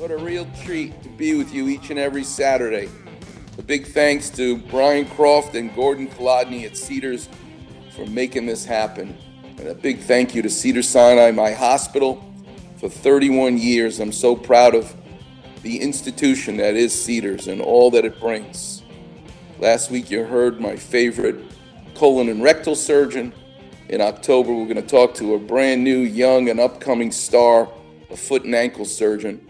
What a real treat to be with you each and every Saturday. A big thanks to Brian Croft and Gordon Kolodny at Cedars for making this happen. And a big thank you to Cedar Sinai, my hospital, for 31 years. I'm so proud of the institution that is Cedars and all that it brings. Last week, you heard my favorite colon and rectal surgeon. In October, we're going to talk to a brand new, young, and upcoming star, a foot and ankle surgeon.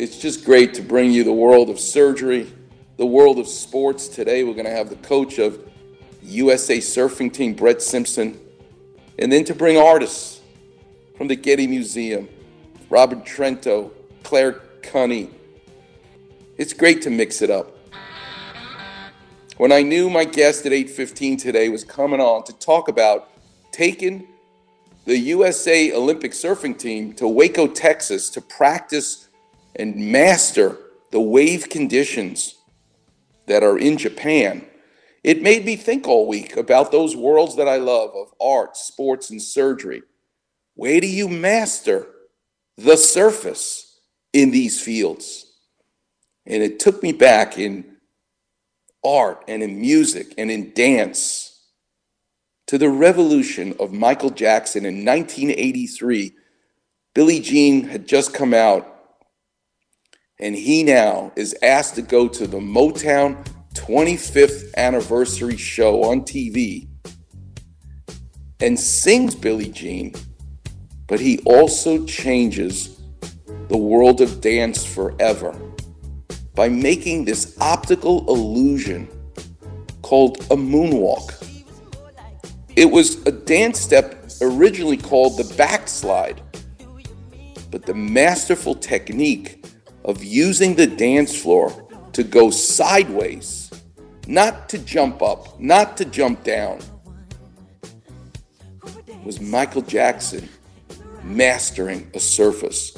It's just great to bring you the world of surgery, the world of sports. Today, we're going to have the coach of USA surfing team, Brett Simpson, and then to bring artists from the Getty Museum, Robin Trento, Claire Cunny. It's great to mix it up. When I knew my guest at 8:15 today was coming on to talk about taking the USA Olympic surfing team to Waco, Texas to practice and master the wave conditions that are in Japan, it made me think all week about those worlds that I love of art, sports, and surgery. Where do you master the surface in these fields? And it took me back in art and in music and in dance to the revolution of Michael Jackson in 1983. Billie Jean had just come out and he now is asked to go to the Motown 25th anniversary show on TV and sings Billie Jean, but he also changes the world of dance forever by making this optical illusion called a moonwalk. It was a dance step originally called the backslide, but the masterful technique of using the dance floor to go sideways, not to jump up, not to jump down, was Michael Jackson mastering a surface.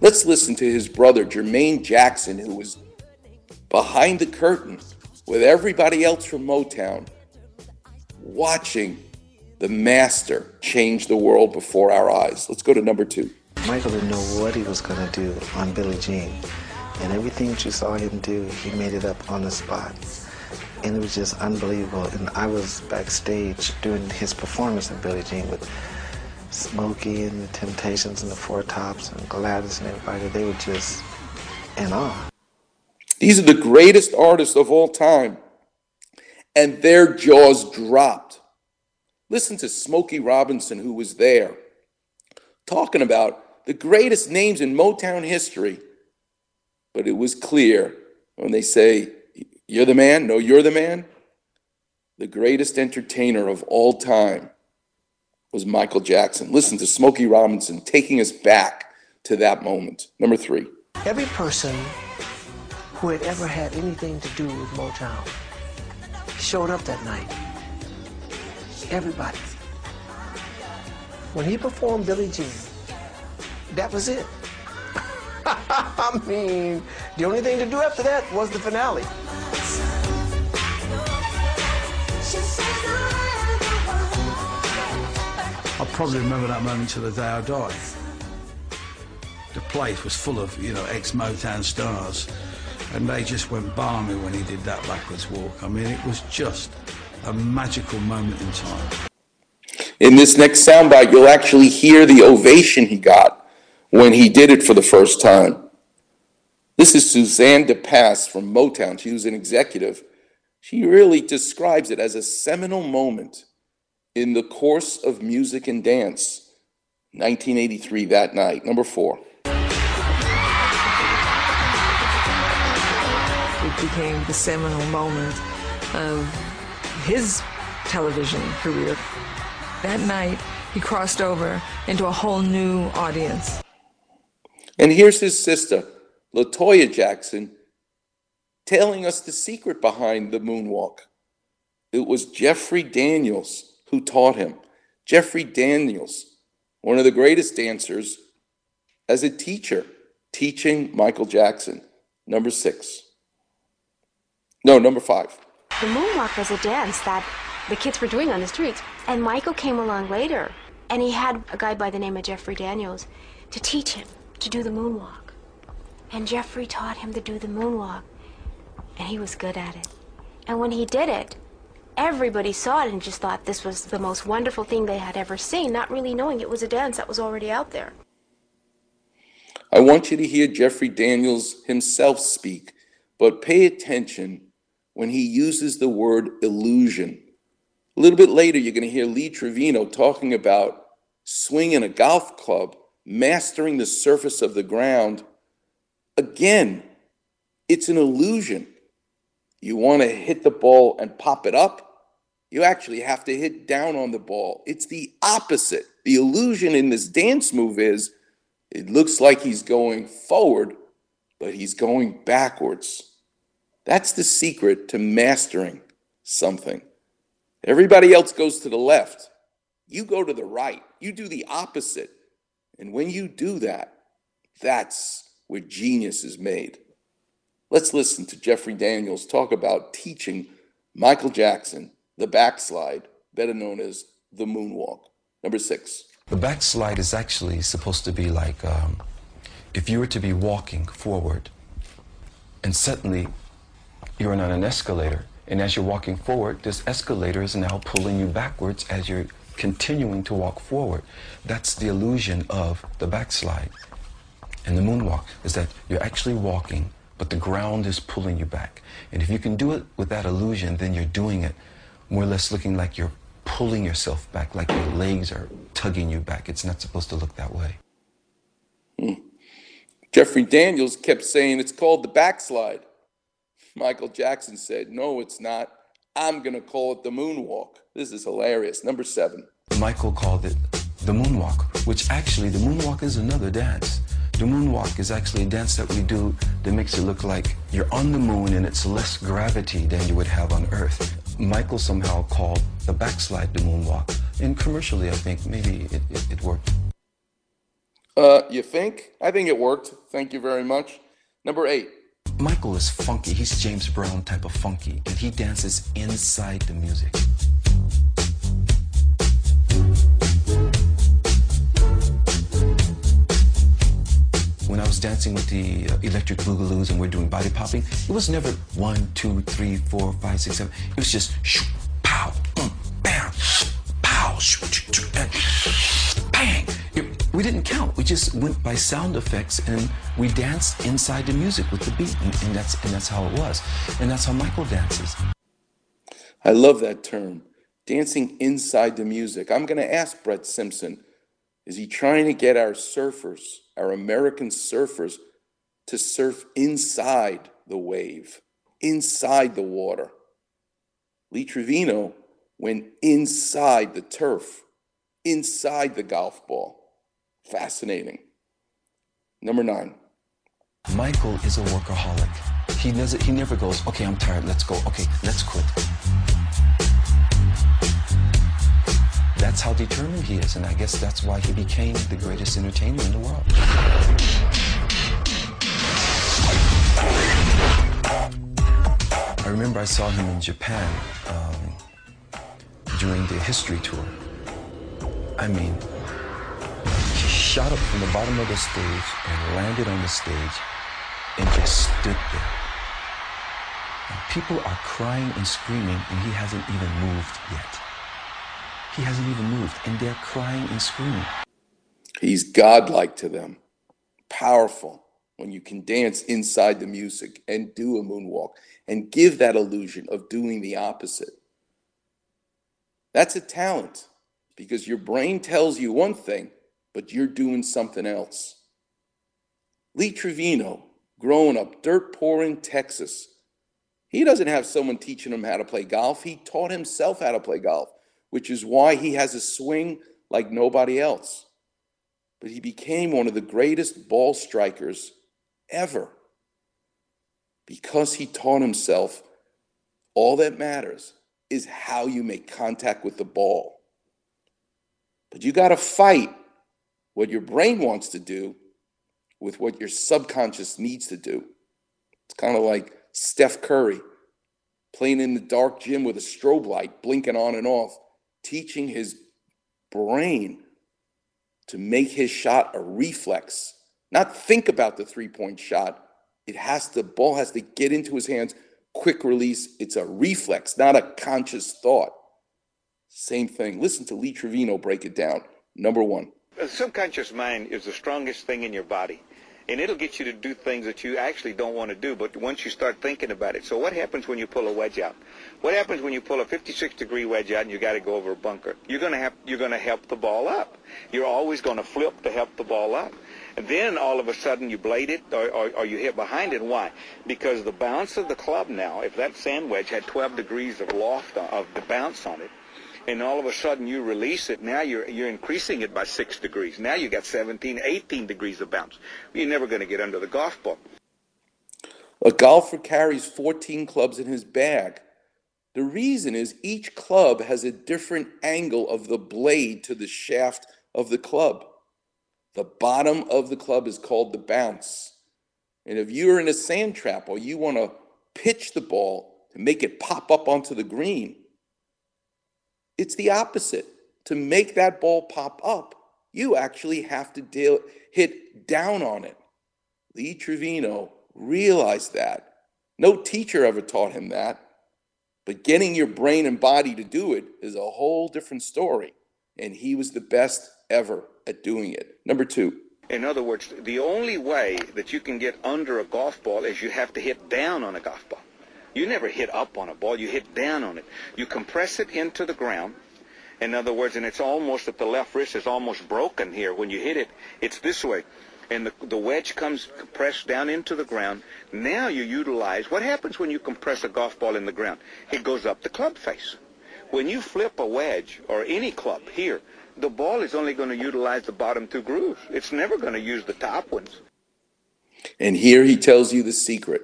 Let's listen to his brother, Jermaine Jackson, who was behind the curtain with everybody else from Motown, watching the master change the world before our eyes. Let's go to number two. Michael didn't know what he was going to do on Billie Jean. And everything that you saw him do, he made it up on the spot. And it was just unbelievable. And I was backstage doing his performance of Billie Jean with Smokey and the Temptations and the Four Tops and Gladys and everybody. They were just in awe. These are the greatest artists of all time. And their jaws dropped. Listen to Smokey Robinson, who was there, talking about the greatest names in Motown history. But it was clear when they say, You're the man, no, you're the man. The greatest entertainer of all time was Michael Jackson. Listen to Smokey Robinson taking us back to that moment. Number three. Every person who had ever had anything to do with Motown showed up that night. Everybody. When he performed Billie Jean, that was it. I mean, the only thing to do after that was the finale. I'll probably remember that moment till the day I die. The place was full of, you know, ex-Motown stars, and they just went balmy when he did that backwards walk. I mean, it was just a magical moment in time. In this next soundbite, you'll actually hear the ovation he got when he did it for the first time. This is Suzanne de Passe from Motown. She was an executive. She really describes it as a seminal moment in the course of music and dance. 1983, that night. Number four. It became the seminal moment of his television career. That night, he crossed over into a whole new audience. And here's his sister, La Toya Jackson, telling us the secret behind the moonwalk. It was Jeffrey Daniels who taught him. Jeffrey Daniels, one of the greatest dancers as a teacher, teaching Michael Jackson. Number six. No, number five. The moonwalk was a dance that the kids were doing on the streets. And Michael came along later, and he had a guy by the name of Jeffrey Daniels to teach him to do the moonwalk. And Jeffrey taught him to do the moonwalk, and he was good at it. And when he did it, everybody saw it and just thought this was the most wonderful thing they had ever seen, not really knowing it was a dance that was already out there. I want you to hear Jeffrey Daniels himself speak, but pay attention when he uses the word illusion. A little bit later, you're going to hear Lee Trevino talking about swinging a golf club, mastering the surface of the ground. Again, it's an illusion. You want to hit the ball and pop it up, you actually have to hit down on the ball. It's the opposite. The illusion in this dance move is it looks like he's going forward, but he's going backwards. That's the secret to mastering something. Everybody else goes to the left. You go to the right. You do the opposite. And when you do that, that's where genius is made. Let's listen to Jeffrey Daniels talk about teaching Michael Jackson the backslide, better known as the moonwalk. Number six. The backslide is actually supposed to be like um, if you were to be walking forward and suddenly you're on an escalator, and as you're walking forward, this escalator is now pulling you backwards as you're continuing to walk forward. That's the illusion of the backslide. And the moonwalk is that you're actually walking, but the ground is pulling you back. And if you can do it with that illusion, then you're doing it more or less looking like you're pulling yourself back, like your legs are tugging you back. It's not supposed to look that way. Hmm. Jeffrey Daniels kept saying it's called the backslide. Michael Jackson said, No, it's not. I'm going to call it the moonwalk. This is hilarious. Number seven. Michael called it the moonwalk, which actually, the moonwalk is another dance. The moonwalk is actually a dance that we do that makes it look like you're on the moon and it's less gravity than you would have on Earth. Michael somehow called the backslide the moonwalk. And commercially, I think maybe it, it, it worked. Uh, you think? I think it worked. Thank you very much. Number eight. Michael is funky. He's James Brown type of funky, and he dances inside the music. When I was dancing with the uh, electric boogaloo's and we're doing body popping, it was never one, two, three, four, five, six, seven. It was just shoo, pow, boom, bam, pow, shoo, and bang. It, we didn't count. We just went by sound effects and we danced inside the music with the beat, and, and that's and that's how it was, and that's how Michael dances. I love that term, dancing inside the music. I'm going to ask Brett Simpson is he trying to get our surfers, our American surfers, to surf inside the wave, inside the water? Lee Trevino went inside the turf, inside the golf ball. Fascinating. Number nine. Michael is a workaholic. He does it, he never goes, okay, I'm tired, let's go. Okay, let's quit. That's how determined he is, and I guess that's why he became the greatest entertainer in the world. I remember I saw him in Japan um, during the history tour. I mean, he shot up from the bottom of the stage and landed on the stage and just stood there. And people are crying and screaming, and he hasn't even moved yet. He hasn't even moved, and they're crying and screaming. He's godlike to them, powerful when you can dance inside the music and do a moonwalk and give that illusion of doing the opposite. That's a talent because your brain tells you one thing, but you're doing something else. Lee Trevino, growing up dirt poor in Texas, He doesn't have someone teaching him how to play golf. He taught himself how to play golf, which is why he has a swing like nobody else. But he became one of the greatest ball strikers ever because he taught himself all that matters is how you make contact with the ball. But you got to fight what your brain wants to do with what your subconscious needs to do. It's kind of like Steph Curry playing in the dark gym with a strobe light blinking on and off, teaching his brain to make his shot a reflex, not think about the three point shot. It has to, ball has to get into his hands, quick release. It's a reflex, not a conscious thought. Same thing. Listen to Lee Trevino break it down. Number one. The subconscious mind is the strongest thing in your body and it'll get you to do things that you actually don't want to do but once you start thinking about it. So what happens when you pull a wedge out? What happens when you pull a 56 degree wedge out and you got to go over a bunker? You're going to have you're going to help the ball up. You're always going to flip to help the ball up. And then all of a sudden you blade it or, or, or you hit behind it. Why? Because the bounce of the club now if that sand wedge had 12 degrees of loft of the bounce on it and all of a sudden you release it, now you're, you're increasing it by six degrees. Now you got 17, 18 degrees of bounce. You're never going to get under the golf ball. A golfer carries 14 clubs in his bag. The reason is each club has a different angle of the blade to the shaft of the club. The bottom of the club is called the bounce. And if you're in a sand trap or you want to pitch the ball to make it pop up onto the green, it's the opposite. To make that ball pop up, you actually have to deal, hit down on it. Lee Trevino realized that. No teacher ever taught him that. But getting your brain and body to do it is a whole different story. And he was the best ever at doing it. Number two. In other words, the only way that you can get under a golf ball is you have to hit down on a golf ball. You never hit up on a ball, you hit down on it. You compress it into the ground. In other words, and it's almost that the left wrist is almost broken here. When you hit it, it's this way. And the, the wedge comes compressed down into the ground. Now you utilize, what happens when you compress a golf ball in the ground? It goes up the club face. When you flip a wedge or any club here, the ball is only going to utilize the bottom two grooves. It's never going to use the top ones. And here he tells you the secret.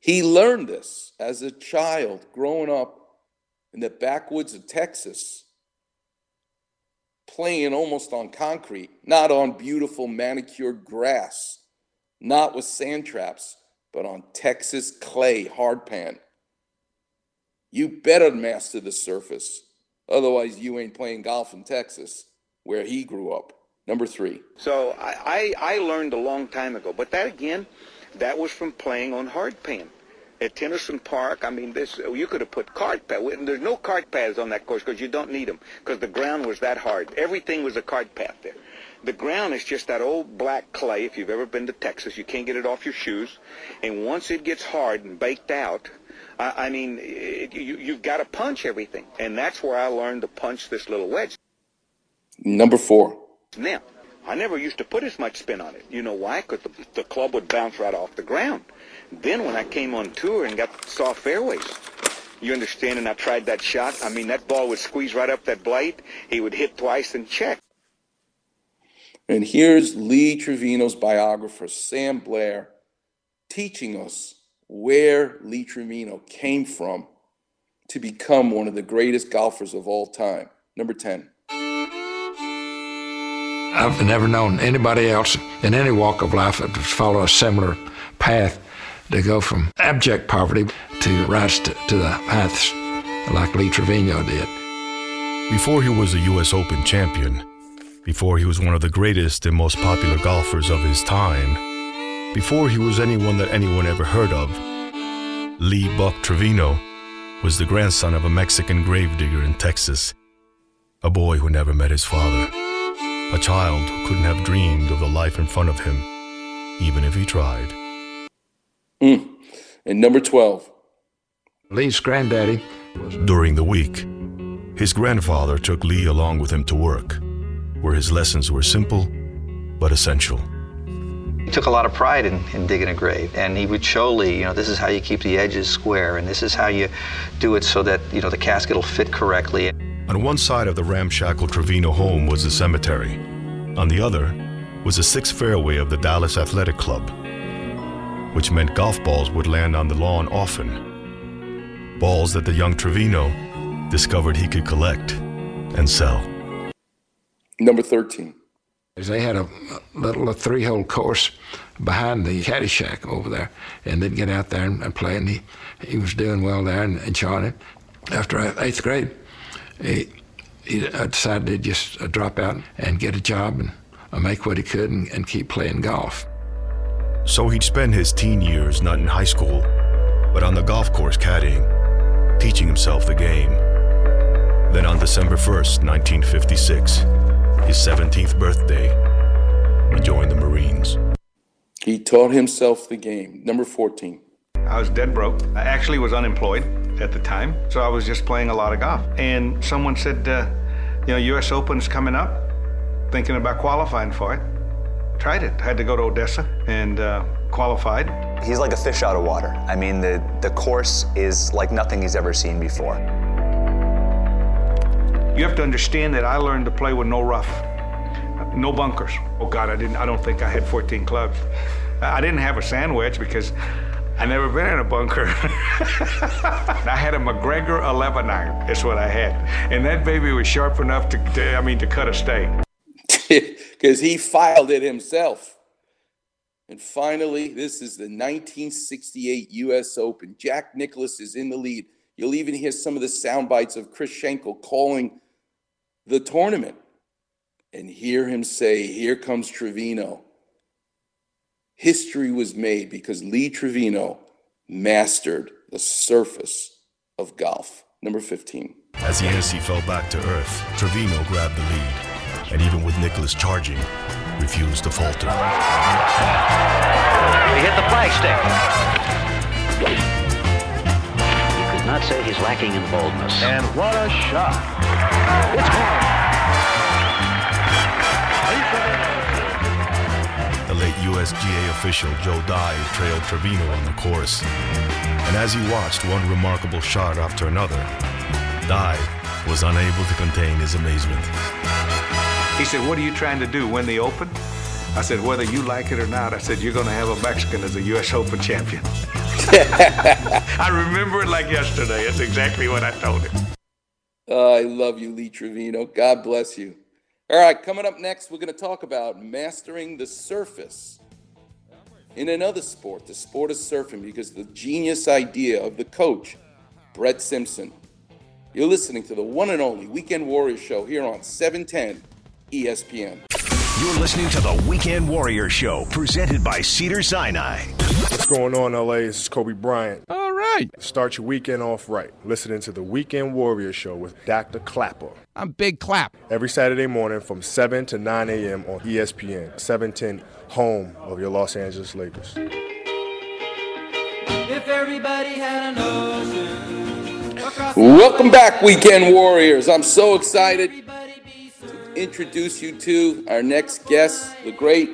He learned this as a child growing up in the backwoods of Texas, playing almost on concrete, not on beautiful manicured grass, not with sand traps, but on Texas clay hardpan. You better master the surface. Otherwise, you ain't playing golf in Texas, where he grew up. Number three. So I, I, I learned a long time ago, but that again, that was from playing on hardpan at Tenison Park. I mean, this you could have put cart pads. There's no cart paths on that course because you don't need them because the ground was that hard. Everything was a cart path there. The ground is just that old black clay. If you've ever been to Texas, you can't get it off your shoes. And once it gets hard and baked out, I, I mean, it, you, you've got to punch everything. And that's where I learned to punch this little wedge. Number four. Now, I never used to put as much spin on it. You know why? Because the, the club would bounce right off the ground. Then when I came on tour and got soft fairways, you understand, and I tried that shot, I mean, that ball would squeeze right up that blade. He would hit twice and check. And here's Lee Trevino's biographer, Sam Blair, teaching us where Lee Trevino came from to become one of the greatest golfers of all time. Number 10. I've never known anybody else in any walk of life that follow a similar path to go from abject poverty to rise to, to the heights like Lee Trevino did. Before he was a U.S. Open champion, before he was one of the greatest and most popular golfers of his time, before he was anyone that anyone ever heard of, Lee Buck Trevino was the grandson of a Mexican gravedigger in Texas, a boy who never met his father a child who couldn't have dreamed of the life in front of him, even if he tried. Mm. And number 12. Lee's granddaddy. During the week, his grandfather took Lee along with him to work, where his lessons were simple but essential. He took a lot of pride in, in digging a grave, and he would show Lee, you know, this is how you keep the edges square, and this is how you do it so that, you know, the casket will fit correctly. On one side of the ramshackle Trevino home was the cemetery. On the other was the sixth fairway of the Dallas Athletic Club, which meant golf balls would land on the lawn often. Balls that the young Trevino discovered he could collect and sell. Number 13. They had a little a three hole course behind the caddy shack over there, and they'd get out there and, and play. And he, he was doing well there and enjoying it. After eighth grade, he, he decided to just uh, drop out and get a job and uh, make what he could and, and keep playing golf. So he'd spend his teen years not in high school, but on the golf course caddying, teaching himself the game. Then on December 1st, 1956, his 17th birthday, he joined the Marines. He taught himself the game. Number 14. I was dead broke. I actually was unemployed at the time, so I was just playing a lot of golf. And someone said, uh, you know, U.S. Open's coming up, thinking about qualifying for it. Tried it. Had to go to Odessa and uh, qualified. He's like a fish out of water. I mean, the, the course is like nothing he's ever seen before. You have to understand that I learned to play with no rough, no bunkers. Oh God, I didn't. I don't think I had 14 clubs. I didn't have a sand wedge because I never been in a bunker. I had a MacGregor 11 iron. That's what I had, and that baby was sharp enough to, to I mean, to cut a steak. Because he filed it himself. And finally, this is the 1968 U.S. Open. Jack Nicklaus is in the lead. You'll even hear some of the sound bites of Chris Schenkel calling the tournament and hear him say, Here comes Trevino. History was made because Lee Trevino mastered the surface of golf. Number 15. As the NC fell back to earth, Trevino grabbed the lead, and even with Nicklaus charging, refused to falter. He hit the flagstick. You could not say he's lacking in boldness. And what a shot. It's gone. USGA official Joe Dey trailed Trevino on the course. And as he watched one remarkable shot after another, Dey was unable to contain his amazement. He said, What are you trying to do? Win the Open? I said, Whether you like it or not, I said, You're going to have a Mexican as a U.S. Open champion. I remember it like yesterday. It's exactly what I told him. Oh, I love you, Lee Trevino. God bless you. All right, coming up next, we're going to talk about mastering the surface in another sport, the sport of surfing, because the genius idea of the coach, Brett Simpson. You're listening to the one and only Weekend Warriors show here on 710 ESPN. You're listening to the Weekend Warrior Show, presented by Cedar Sinai. What's going on, LA? This is Kobe Bryant. All right. Start your weekend off right. Listening to the Weekend Warrior Show with Dr. Clapper. I'm Big Clap. Every Saturday morning from 7 to 9 a.m. on ESPN, 710, home of your Los Angeles Lakers. If everybody had an ocean. Welcome back, Weekend Warriors. I'm so excited to introduce you to our next guest, the great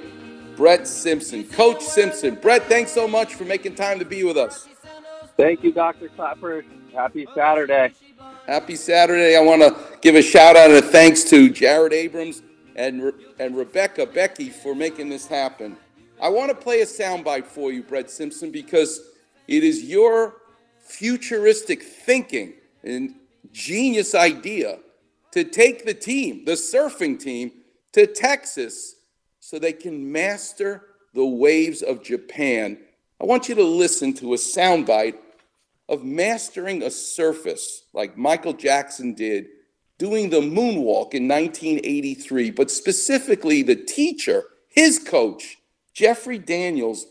Brett Simpson. Coach Simpson. Brett, thanks so much for making time to be with us. Thank you, Dr. Clapper. Happy Saturday. Happy Saturday. I want to give a shout out and thanks to Jared Abrams and, Re- and Rebecca Becky for making this happen. I want to play a soundbite for you, Brett Simpson, because it is your futuristic thinking and genius idea to take the team, the surfing team, to Texas so they can master the waves of Japan. I want you to listen to a soundbite of mastering a surface like Michael Jackson did, doing the moonwalk in 1983, but specifically the teacher, his coach, Jeffrey Daniels,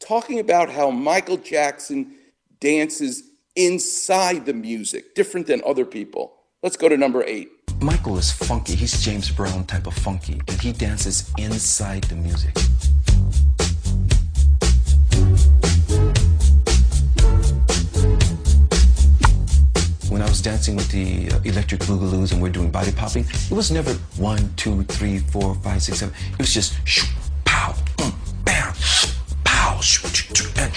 talking about how Michael Jackson dances inside the music, different than other people. Let's go to number eight. Michael is funky. He's James Brown type of funky, and he dances inside the music. was dancing with the uh, electric boogaloos and we're doing body popping, it was never one, two, three, four, five, six, seven. It was just shoo, pow, boom, bam, pow, shoo, and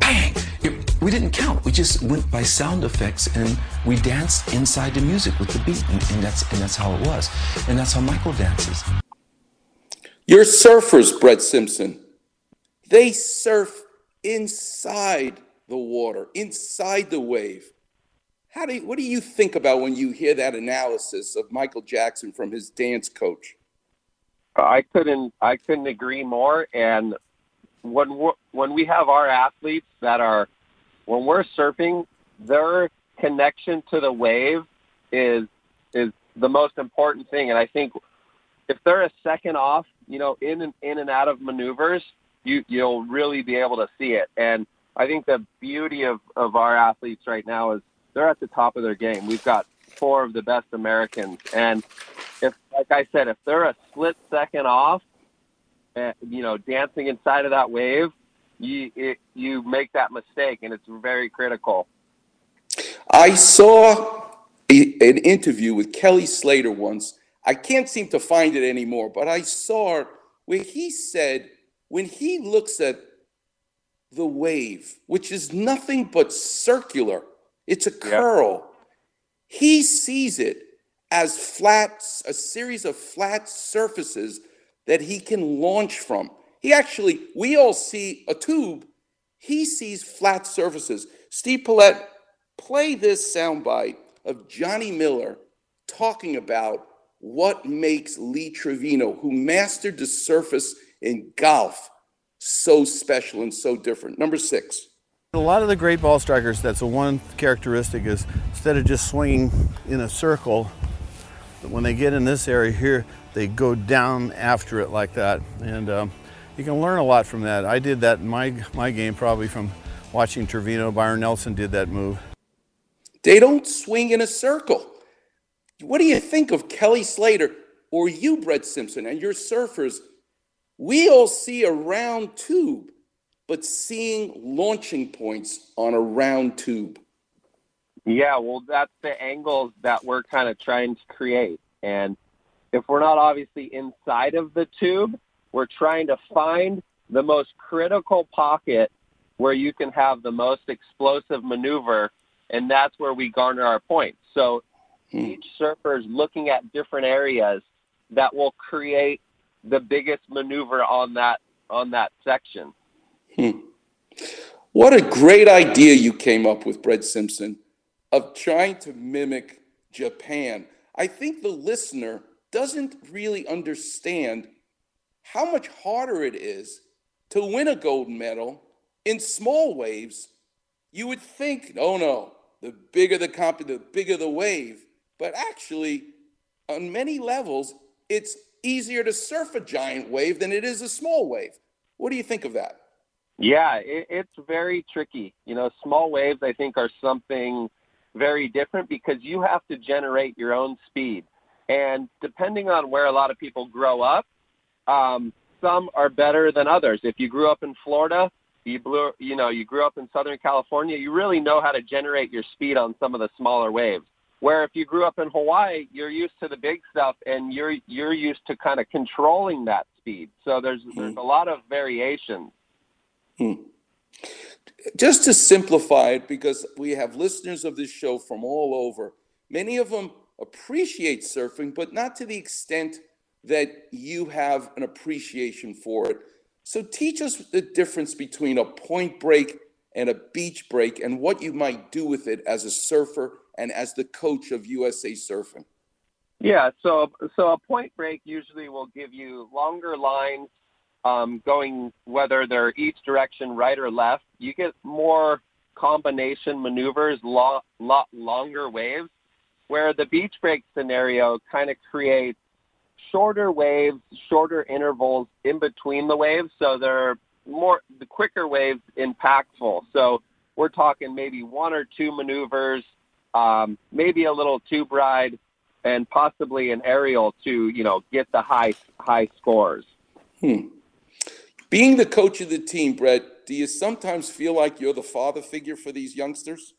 bang. It, we didn't count. We just went by sound effects and we danced inside the music with the beat, and, and that's and that's how it was, and that's how Michael dances. Your surfers, Brett Simpson. They surf inside the water, inside the wave. How do you, what do you think about when you hear that analysis of Michael Jackson from his dance coach? I couldn't I couldn't agree more. And when when we have our athletes that are when we're surfing, their connection to the wave is is the most important thing. And I think if they're a second off, you know, in and in and out of maneuvers, you you'll really be able to see it. And I think the beauty of of our athletes right now is they're at the top of their game. We've got four of the best Americans, and if, like I said, if they're a split second off, uh, you know, dancing inside of that wave, you it, you make that mistake, and it's very critical. I saw a, an interview with Kelly Slater once. I can't seem to find it anymore, but I saw where he said when he looks at the wave, which is nothing but circular, it's a curl. He sees it as flat, a series of flat surfaces that he can launch from. He actually, we all see a tube. He sees flat surfaces. Steve Paulette, play this soundbite of Johnny Miller talking about what makes Lee Trevino, who mastered the surface in golf, so special and so different. Number six. A lot of the great ball strikers, that's the one characteristic is instead of just swinging in a circle, when they get in this area here, they go down after it like that. And um, you can learn a lot from that. I did that in my, my game probably from watching Trevino. Byron Nelson did that move. They don't swing in a circle. What do you think of Kelly Slater or you, Brett Simpson, and your surfers? We all see a round tube, but seeing launching points on a round tube. Yeah, well, that's the angles that we're kind of trying to create. And if we're not obviously inside of the tube, we're trying to find the most critical pocket where you can have the most explosive maneuver, and that's where we garner our points. So hmm. each surfer is looking at different areas that will create the biggest maneuver on that on that section. Hmm. What a great idea you came up with, Brett Simpson, of trying to mimic Japan. I think the listener doesn't really understand how much harder it is to win a gold medal in small waves. You would think, oh no, the bigger the comp, the bigger the wave. But actually, on many levels, it's easier to surf a giant wave than it is a small wave. What do you think of that? Yeah, it, it's very tricky. You know, small waves, I think, are something very different because you have to generate your own speed. And depending on where a lot of people grow up, um, some are better than others. If you grew up in Florida, you blew, you know, you grew up in Southern California, you really know how to generate your speed on some of the smaller waves. Where if you grew up in Hawaii, you're used to the big stuff and you're you're used to kind of controlling that speed. So there's there's a lot of variations. Hmm. Just to simplify it, because we have listeners of this show from all over, many of them appreciate surfing, but not to the extent that you have an appreciation for it. So teach us the difference between a point break and a beach break and what you might do with it as a surfer and as the coach of USA Surfing. Yeah, so so a point break usually will give you longer lines um, going whether they're each direction, right or left. You get more combination maneuvers, lot, lot longer waves, where the beach break scenario kind of creates shorter waves, shorter intervals in between the waves, so they're more the quicker waves impactful. So we're talking maybe one or two maneuvers, um, maybe a little tube ride, and possibly an aerial to you know get the high high scores. Hmm. Being the coach of the team, Brett, do you sometimes feel like you're the father figure for these youngsters?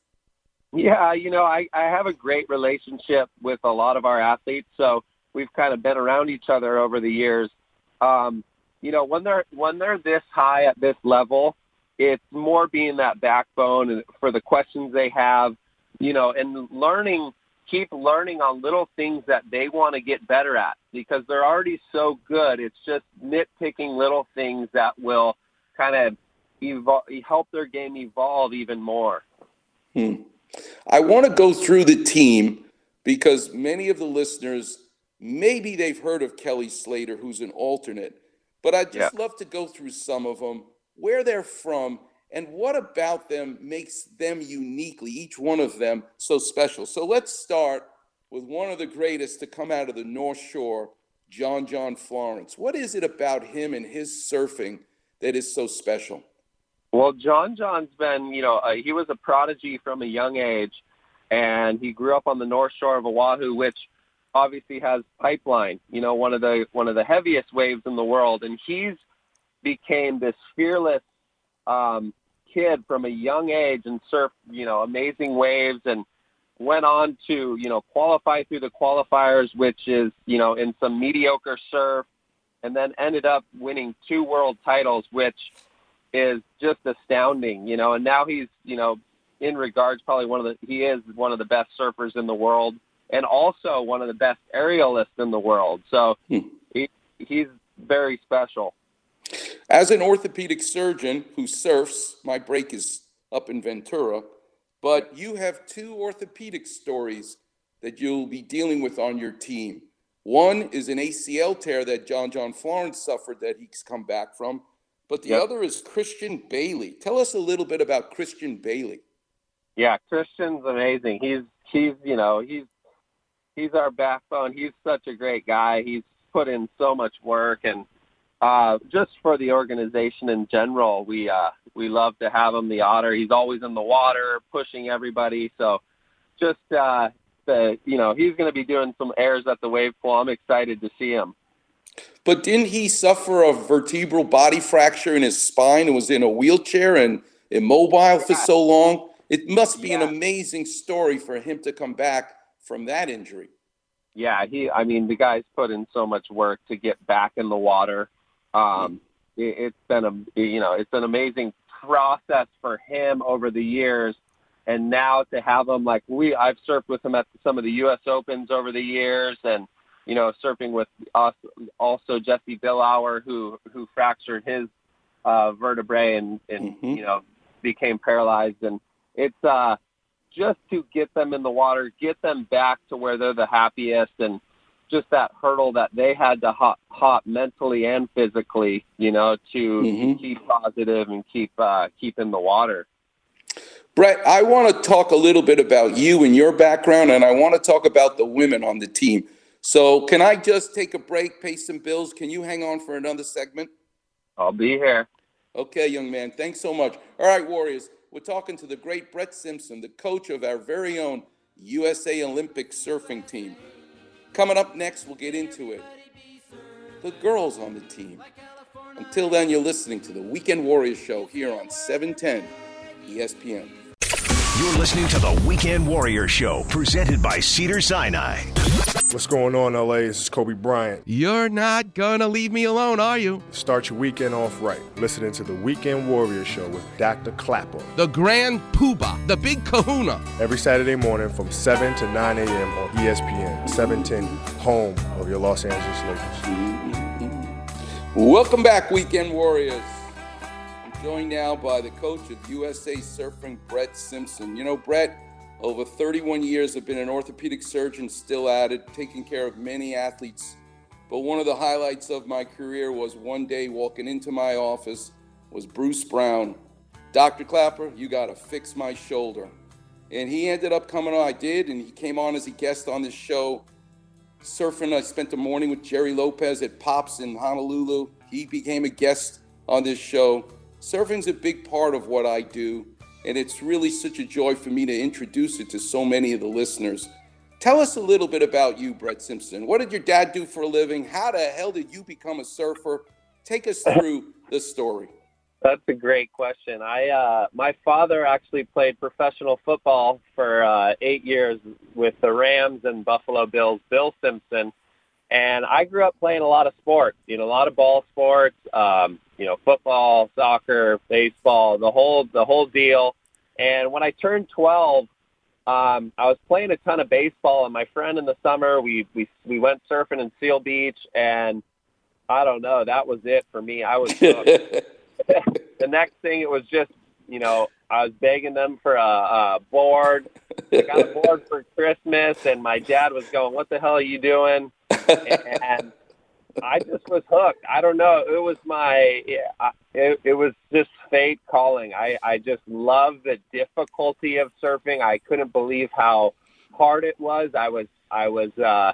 Yeah, you know, I, I have a great relationship with a lot of our athletes, so we've kind of been around each other over the years. Um, you know, when they're when they're this high at this level, it's more being that backbone for the questions they have, you know, and learning, keep learning on little things that they want to get better at because they're already so good. It's just nitpicking little things that will kind of help their game evolve even more. Hmm. I want to go through the team because many of the listeners, maybe they've heard of Kelly Slater, who's an alternate, but I'd just love to go through some of them, where they're from, and what about them makes them uniquely, each one of them, so special. So let's start with one of the greatest to come out of the North Shore, John John Florence. What is it about him and his surfing that is so special? Well, John John's been, you know, uh, he was a prodigy from a young age, and he grew up on the North Shore of Oahu, which obviously has pipeline, you know, one of the one of the heaviest waves in the world, and he's became this fearless um, kid from a young age and surfed, you know, amazing waves and went on to, you know, qualify through the qualifiers, which is, you know, in some mediocre surf, and then ended up winning two world titles, which is just astounding, you know, and now he's, you know, in regards probably one of the he is one of the best surfers in the world and also one of the best aerialists in the world. So hmm. he, he's very special. As an orthopedic surgeon who surfs, my break is up in Ventura, but you have two orthopedic stories that you'll be dealing with on your team. One is an ACL tear that John John Florence suffered that he's come back from, but the Yep. other is Christian Bailey. Tell us a little bit about Christian Bailey. Yeah, Christian's amazing. He's he's you know he's he's our backbone. He's such a great guy. He's put in so much work, and uh, just for the organization in general, we uh, we love to have him. The otter. He's always in the water, pushing everybody. So just uh, the you know he's going to be doing some airs at the wave pool. I'm excited to see him. But didn't he suffer a vertebral body fracture in his spine and was in a wheelchair and immobile for so long? It must be an amazing story for him to come back from that injury. yeah, he. I mean, the guy's put in so much work to get back in the water. Um, it, it's been a you know it's an amazing process for him over the years, and now to have him like we I've surfed with him at some of the U.S. Opens over the years, and you know surfing with us also Jesse Billauer who who fractured his uh, vertebrae and and you know became paralyzed, and it's uh just to get them in the water, get them back to where they're the happiest, and just that hurdle that they had to hop, hop mentally and physically, you know, to keep positive and keep uh, keep in the water. Brett, I want to talk a little bit about you and your background, and I want to talk about the women on the team. So, can I just take a break, pay some bills? Can you hang on for another segment? I'll be here. Okay, young man. Thanks so much. All right, Warriors. We're talking to the great Brett Simpson, the coach of our very own USA Olympic surfing team. Coming up next, we'll get into it. The girls on the team. Until then, you're listening to the Weekend Warriors Show here on E 710 ESPN. You're listening to the Weekend Warrior Show, presented by Cedar Sinai. What's going on, LA? This is Kobe Bryant. You're not gonna leave me alone, are you? Start your weekend off right. Listening to the Weekend Warrior Show with Dr. Clapper. The Grand Poobah, the Big Kahuna. Every Saturday morning from 7 to 9 a.m. on ESPN, 710, home of your Los Angeles Lakers. Welcome back, Weekend Warriors. Joined now by the coach of USA Surfing, Brett Simpson. You know, Brett, over 31 years, I've been an orthopedic surgeon, still at it, taking care of many athletes. But one of the highlights of my career was one day walking into my office was Bruce Brown. Dr. Clapper, you got to fix my shoulder. And he ended up coming on. I did, and he came on as a guest on this show surfing. I spent the morning with Gerry Lopez at Pops in Honolulu. He became a guest on this show. Surfing's a big part of what I do, and it's really such a joy for me to introduce it to so many of the listeners. Tell us a little bit about you, Brett Simpson. What did your dad do for a living? How the hell did you become a surfer? Take us through the story. That's a great question. I uh, my father actually played professional football for uh, eight years with the Rams and Buffalo Bills. Bill Simpson, And I grew up playing a lot of sports, you know, a lot of ball sports, um, you know, football, soccer, baseball, the whole the whole deal. And when I turned 12, um, I was playing a ton of baseball, and my friend in the summer we we we went surfing in Seal Beach, and I don't know, that was it for me. I was the next thing it was just you know I was begging them for a, a board. I got a board for Christmas, and my dad was going, "What the hell are you doing?" And I just was hooked. I don't know. It was my. It, it was just fate calling. I I just love the difficulty of surfing. I couldn't believe how hard it was. I was I was uh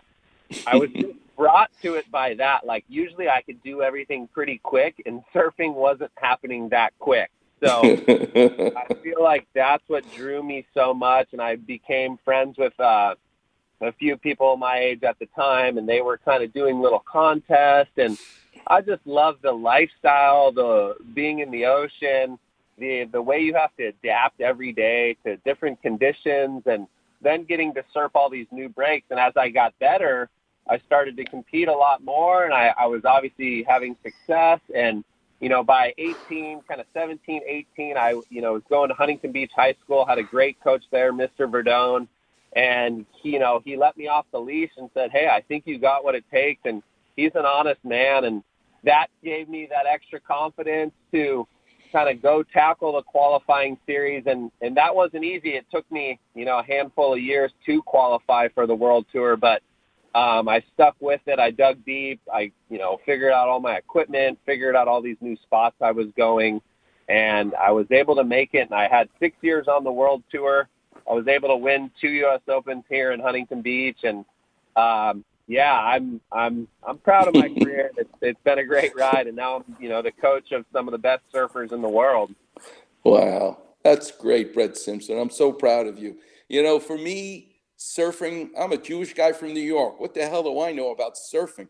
I was brought to it by that. Like usually I could do everything pretty quick, and surfing wasn't happening that quick. So I feel like that's what drew me so much, and I became friends with uh, a few people my age at the time, and they were kind of doing little contests, and I just love the lifestyle, the being in the ocean, the the way you have to adapt every day to different conditions, and then getting to surf all these new breaks. And as I got better, I started to compete a lot more, and I, I was obviously having success and you know, by 18, kind of 17, 18, I, you know, was going to Huntington Beach High School, had a great coach there, Mr. Verdone. And, he, you know, he let me off the leash and said, Hey, I think you got what it takes. And he's an honest man. And that gave me that extra confidence to kind of go tackle the qualifying series. And, and that wasn't easy. It took me, you know, a handful of years to qualify for the world tour, but um, I stuck with it. I dug deep. I, you know, figured out all my equipment, figured out all these new spots I was going, and I was able to make it. And I had six years on the world tour. I was able to win two U.S. Opens here in Huntington Beach, and um, yeah, I'm I'm I'm proud of my career. It's, it's been a great ride, and now I'm you know the coach of some of the best surfers in the world. Wow, that's great, Brett Simpson. I'm so proud of you. You know, for me, surfing. I'm a Jewish guy from New York. What the hell do I know about surfing?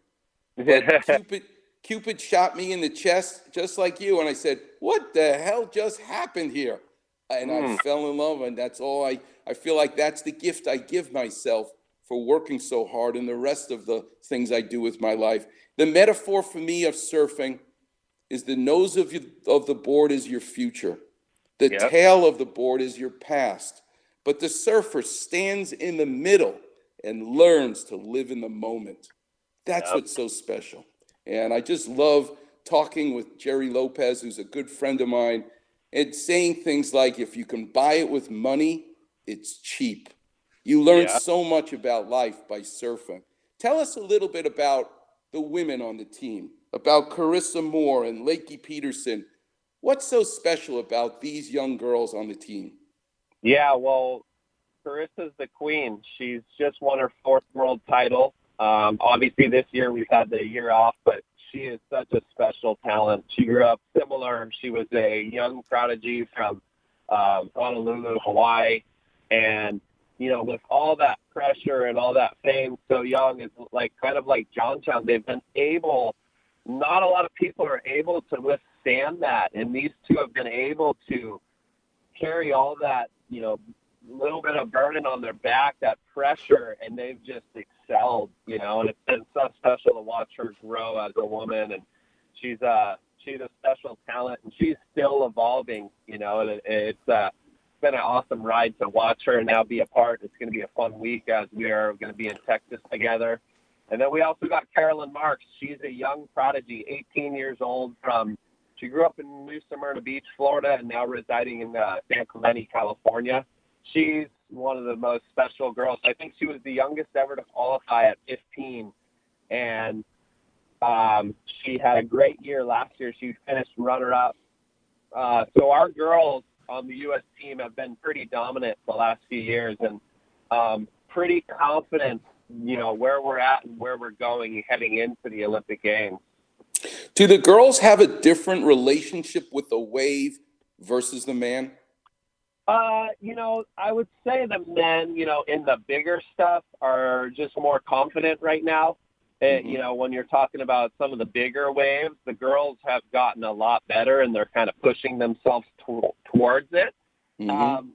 Cupid, Cupid shot me in the chest just like you, and I said, "What the hell just happened here?" And I Hmm. fell in love, and that's all I. I feel like that's the gift I give myself for working so hard, and the rest of the things I do with my life. The metaphor for me of surfing is the nose of, you, of the board is your future. The Yep. tail of the board is your past. But the surfer stands in the middle and learns to live in the moment. That's Yep. what's so special. And I just love talking with Gerry Lopez, who's a good friend of mine, and saying things like if you can buy it with money, it's cheap. You learn Yeah. so much about life by surfing. Tell us a little bit about the women on the team, about Carissa Moore and Lakey Peterson. What's so special about these young girls on the team? Yeah, well, Carissa's the queen. She's just won her fourth world title. Um, obviously, this year we've had the year off, but she is such a special talent. She grew up similar. She was a young prodigy from um, Honolulu, Hawaii, and you know, with all that pressure and all that fame, so young, it's like kind of like Johnstown. They've been able. Not a lot of people are able to withstand that, and these two have been able to carry all that, you know, little bit of burden on their back, that pressure, and they've just excelled, you know, and it's been so special to watch her grow as a woman and she's uh she's a special talent and she's still evolving, you know, and it, it's uh it's been an awesome ride to watch her now be a part. It's going to be a fun week as we are going to be in Texas together. And then we also got Caroline Marks. She's a young prodigy, 18 years old from she grew up in New Smyrna Beach, Florida, and now residing in uh, San Clemente, California. She's one of the most special girls. I think she was the youngest ever to qualify at 15, and um, she had a great year last year. She finished runner-up. Uh, so our girls on the U.S. team have been pretty dominant the last few years, and um, pretty confident, you know, where we're at and where we're going heading into the Olympic Games. Do the girls have a different relationship with the wave versus the man? Uh, you know, I would say the men, you know, in the bigger stuff are just more confident right now. Uh, you know, when you're talking about some of the bigger waves, the girls have gotten a lot better and they're kind of pushing themselves to- towards it. Mm-hmm. Um,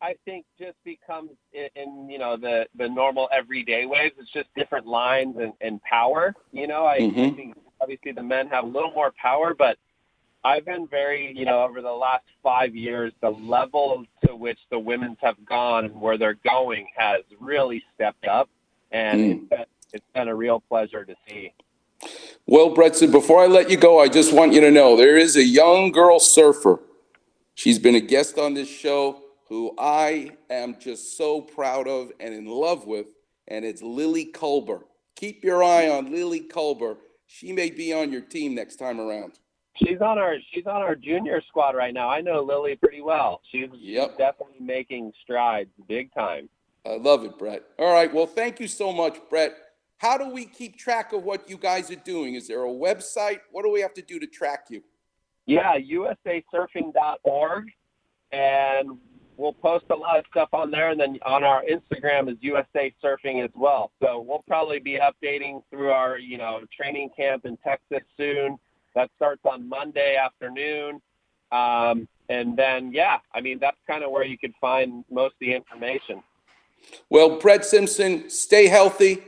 I think just becomes in, in you know the the normal everyday waves. It's just different lines and, and power. You know, I, I Mhm. think obviously the men have a little more power, but I've been very, you know, over the last five years, the level to which the women's have gone and where they're going has really stepped up, and Mm. it's, been, it's been a real pleasure to see. Well, Bretson, before I let you go, I just want you to know there is a young girl surfer. She's been a guest on this show who I am just so proud of and in love with, and it's Lily Culber. Keep your eye on Lily Culber. She may be on your team next time around. She's on our she's on our junior squad right now. I know Lily pretty well. She's, she's definitely making strides, big time. I love it, Brett. All right. Well, thank you so much, Brett. How do we keep track of what you guys are doing? Is there a website? What do we have to do to track you? Yeah, usasurfing.org, and we'll post a lot of stuff on there. And then on our Instagram is USA Surfing as well. So we'll probably be updating through our you know training camp in Texas soon. That starts on Monday afternoon. Um, and then, yeah, I mean, that's kind of where you could find most of the information. Well, Brett Simpson, stay healthy.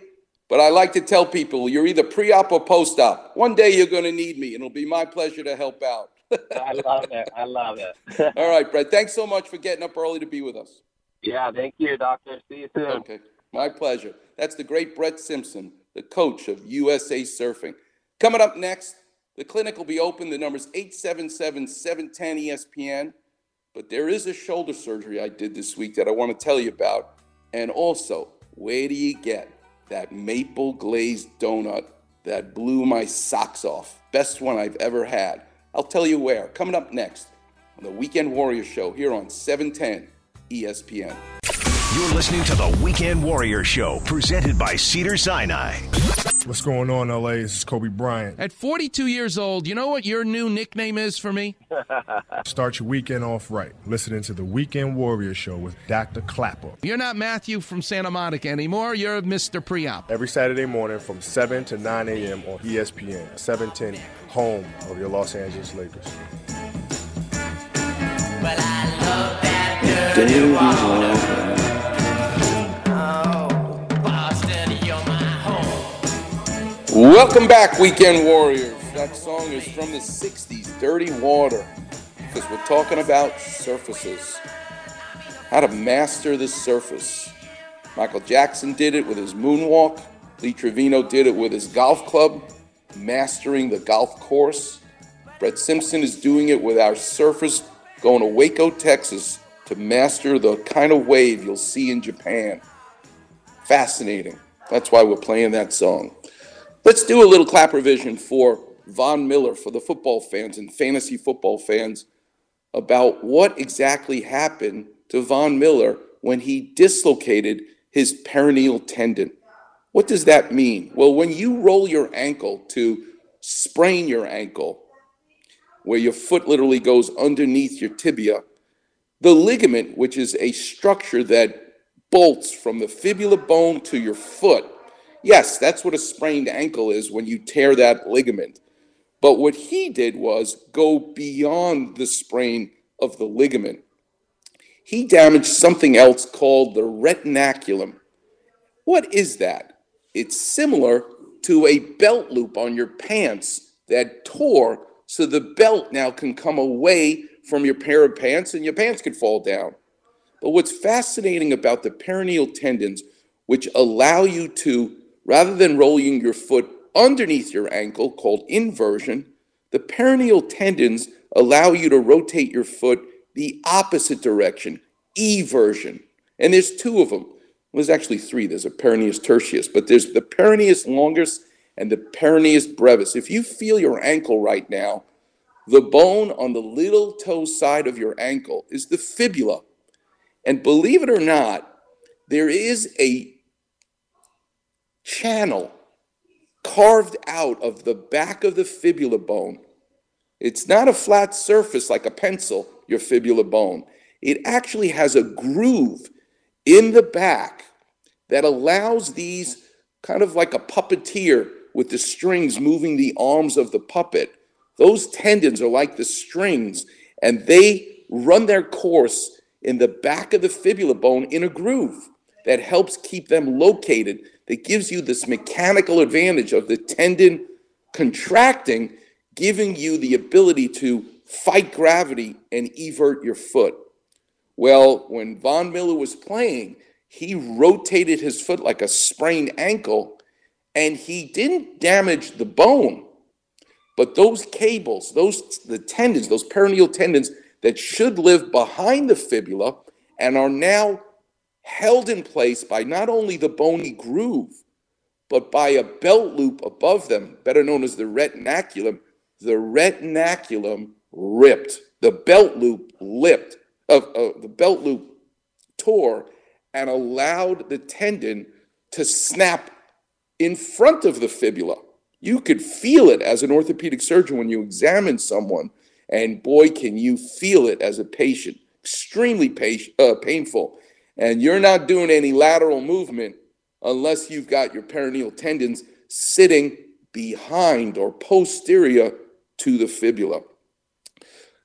But I like to tell people you're either pre op or post op. One day you're going to need me, and it'll be my pleasure to help out. I love it. I love it. All right, Brett. Thanks so much for getting up early to be with us. Yeah, thank you, Doctor. See you soon. Okay, my pleasure. That's the great Brett Simpson, the coach of USA Surfing. Coming up next, the clinic will be open. The number's 877 710 ESPN. But there is a shoulder surgery I did this week that I want to tell you about. And also, where do you get that maple glazed donut that blew my socks off? Best one I've ever had. I'll tell you where. Coming up next on the Weekend Warrior Show here on E 710 ESPN. You're listening to the Weekend Warrior Show, presented by Cedar Sinai. What's going on, LA? This is Kobe Bryant. At 42 years old, you know what your new nickname is for me? Start your weekend off right. Listening to the Weekend Warrior Show with Dr. Clapper. You're not Matthew from Santa Monica anymore. You're Mr. Pre-op. Every Saturday morning from 7 to 9 a.m. on ESPN, 710, home of your Los Angeles Lakers. Welcome back, Weekend Warriors. That song is from the 60s, Dirty Water, because we're talking about surfaces. How to master the surface. Michael Jackson did it with his moonwalk. Lee Trevino did it with his golf club, mastering the golf course. Brett Simpson is doing it with our surfers going to Waco, Texas to master the kind of wave you'll see in Japan. Fascinating. That's why we're playing that song. Let's do a little clap revision for Von Miller, for the football fans and fantasy football fans, about what exactly happened to Von Miller when he dislocated his peroneal tendon. What does that mean? Well, when you roll your ankle to sprain your ankle, where your foot literally goes underneath your tibia, the ligament, which is a structure that bolts from the fibula bone to your foot, yes, that's what a sprained ankle is when you tear that ligament. But what he did was go beyond the sprain of the ligament. He damaged something else called the retinaculum. What is that? It's similar to a belt loop on your pants that tore so the belt now can come away from your pair of pants and your pants could fall down. But what's fascinating about the peroneal tendons, which allow you to, rather than rolling your foot underneath your ankle, called inversion, the peroneal tendons allow you to rotate your foot the opposite direction, eversion. And there's two of them. Well, there's actually three. There's a peroneus tertius, but there's the peroneus longus and the peroneus brevis. If you feel your ankle right now, the bone on the little toe side of your ankle is the fibula. And believe it or not, there is a channel carved out of the back of the fibula bone. It's not a flat surface like a pencil, your fibula bone. It actually has a groove in the back that allows these kind of like a puppeteer with the strings moving the arms of the puppet. Those tendons are like the strings and they run their course in the back of the fibula bone in a groove that helps keep them located, that gives you this mechanical advantage of the tendon contracting, giving you the ability to fight gravity and evert your foot. Well, when Von Miller was playing, he rotated his foot like a sprained ankle and he didn't damage the bone. But those cables, those the tendons, those peroneal tendons that should live behind the fibula and are now held in place by not only the bony groove, but by a belt loop above them, better known as the retinaculum. The retinaculum ripped. The belt loop lipped. Uh, uh, the belt loop tore and allowed the tendon to snap in front of the fibula. You could feel it as an orthopedic surgeon when you examine someone, and boy, can you feel it as a patient. Extremely patient, uh, painful. And you're not doing any lateral movement unless you've got your peroneal tendons sitting behind or posterior to the fibula.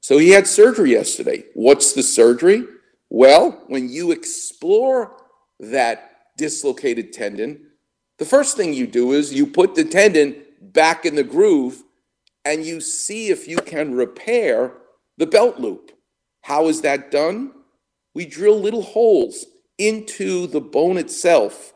So he had surgery yesterday. What's the surgery? Well, when you explore that dislocated tendon, the first thing you do is you put the tendon back in the groove and you see if you can repair the belt loop. How is that done? We drill little holes into the bone itself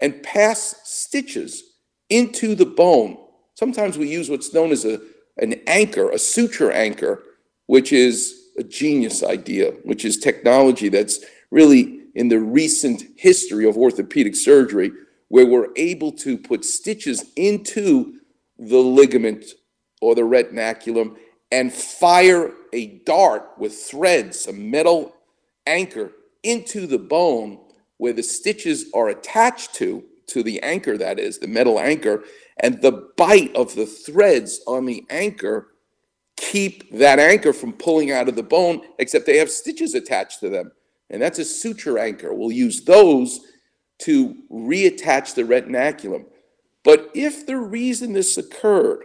and pass stitches into the bone. Sometimes we use what's known as a, an anchor, a suture anchor, which is a genius idea, which is technology that's really in the recent history of orthopedic surgery, where we're able to put stitches into the ligament or the retinaculum and fire a dart with threads, a metal anchor, into the bone where the stitches are attached to, to the anchor, that is, the metal anchor, and the bite of the threads on the anchor keep that anchor from pulling out of the bone, except they have stitches attached to them. And that's a suture anchor. We'll use those to reattach the retinaculum. But if the reason this occurred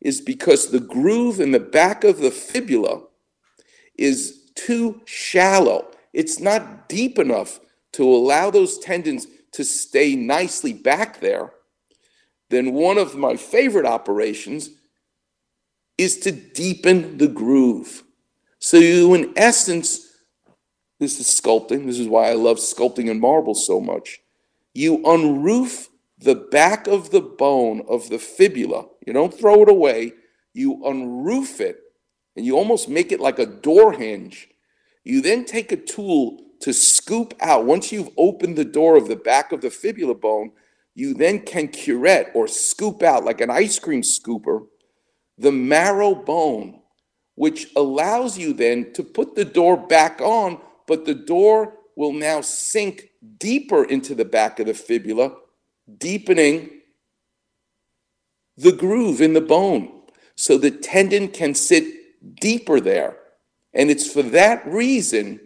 is because the groove in the back of the fibula is too shallow, it's not deep enough to allow those tendons to stay nicely back there, then one of my favorite operations is to deepen the groove. So you, in essence, this is sculpting. This is why I love sculpting in marble so much. You unroof the back of the bone of the fibula. You don't throw it away. You unroof it and you almost make it like a door hinge. You then take a tool to scoop out. Once you've opened the door of the back of the fibula bone, you then can curette or scoop out like an ice cream scooper the marrow bone, which allows you then to put the door back on, but the door will now sink deeper into the back of the fibula, deepening the groove in the bone. So the tendon can sit deeper there. And it's for that reason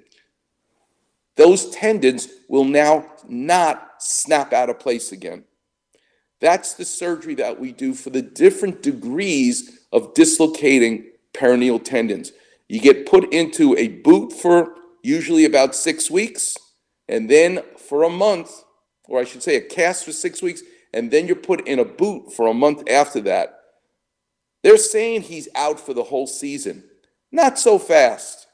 those tendons will now not snap out of place again. That's the surgery that we do for the different degrees of dislocating peroneal tendons. You get put into a boot for usually about six weeks, and then for a month, or I should say a cast for six weeks, and then you're put in a boot for a month after that. They're saying he's out for the whole season. Not so fast.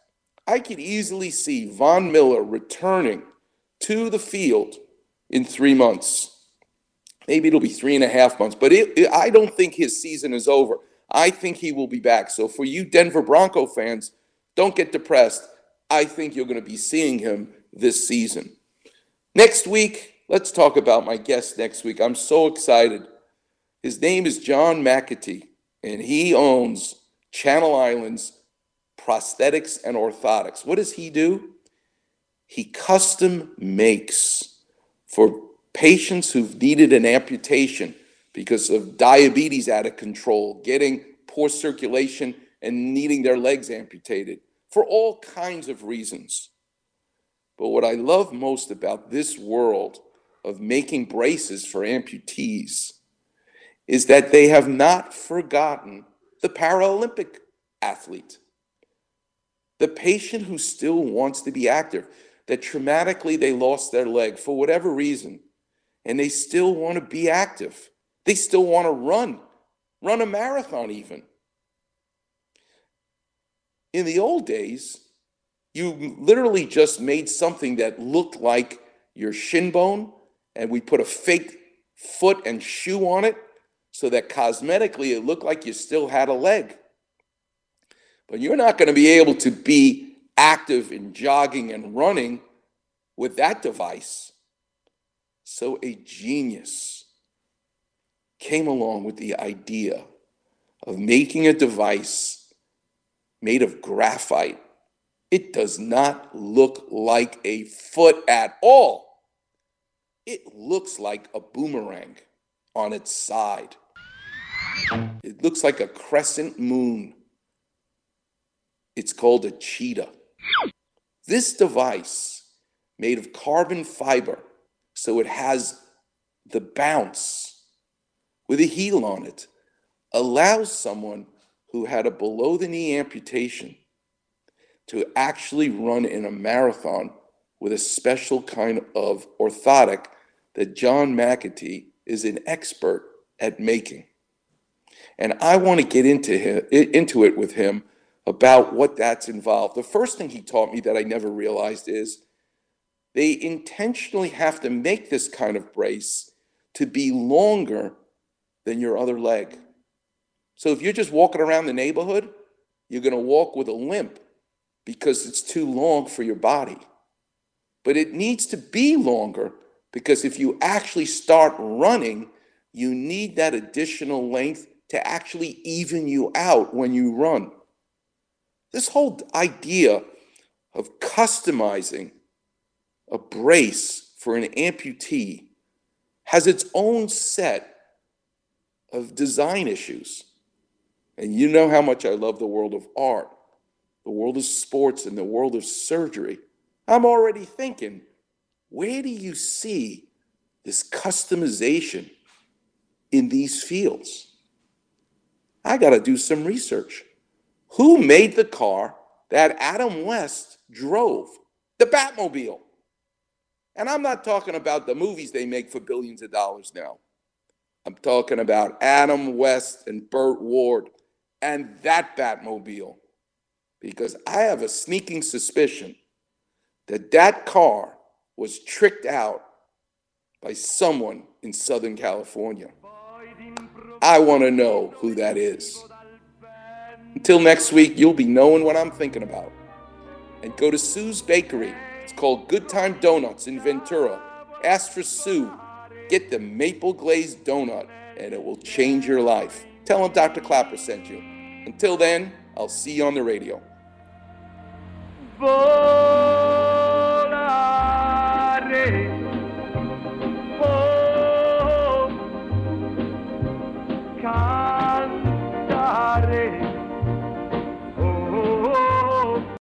I could easily see Von Miller returning to the field in three months. Maybe it'll be three and a half months, but it, it, I don't think his season is over. I think he will be back. So for you Denver Bronco fans, don't get depressed. I think you're going to be seeing him this season. Next week, let's talk about my guest next week. I'm so excited. His name is John McAtee, and he owns Channel Islands Prosthetics and Orthotics. What does he do? He custom makes for patients who've needed an amputation because of diabetes out of control, getting poor circulation, and needing their legs amputated for all kinds of reasons. But what I love most about this world of making braces for amputees is that they have not forgotten the Paralympic athlete. The patient who still wants to be active, that traumatically they lost their leg for whatever reason, and they still want to be active. They still want to run, run a marathon even. In the old days, you literally just made something that looked like your shin bone, and we put a fake foot and shoe on it so that cosmetically it looked like you still had a leg. But you're not going to be able to be active in jogging and running with that device. So a genius came along with the idea of making a device made of graphite. It does not look like a foot at all. It looks like a boomerang on its side. It looks like a crescent moon. It's called a cheetah. This device, made of carbon fiber, so it has the bounce with a heel on it, allows someone who had a below the knee amputation to actually run in a marathon with a special kind of orthotic that John McAtee is an expert at making. And I want to get into, him, into it with him about what that's involved. The first thing he taught me that I never realized is they intentionally have to make this kind of brace to be longer than your other leg. So if you're just walking around the neighborhood, you're going to walk with a limp because it's too long for your body. But it needs to be longer because if you actually start running, you need that additional length to actually even you out when you run. This whole idea of customizing a brace for an amputee has its own set of design issues. And you know how much I love the world of art, the world of sports, and the world of surgery. I'm already thinking, where do you see this customization in these fields? I got to do some research. Who made the car that Adam West drove? The Batmobile. And I'm not talking about the movies they make for billions of dollars now. I'm talking about Adam West and Burt Ward and that Batmobile. Because I have a sneaking suspicion that that car was tricked out by someone in Southern California. I want to know who that is. Until next week, you'll be knowing what I'm thinking about. And go to Sue's Bakery. It's called Good Time Donuts in Ventura. Ask for Sue. Get the maple glazed donut, and it will change your life. Tell him Dr. Clapper sent you. Until then, I'll see you on the radio. Boy.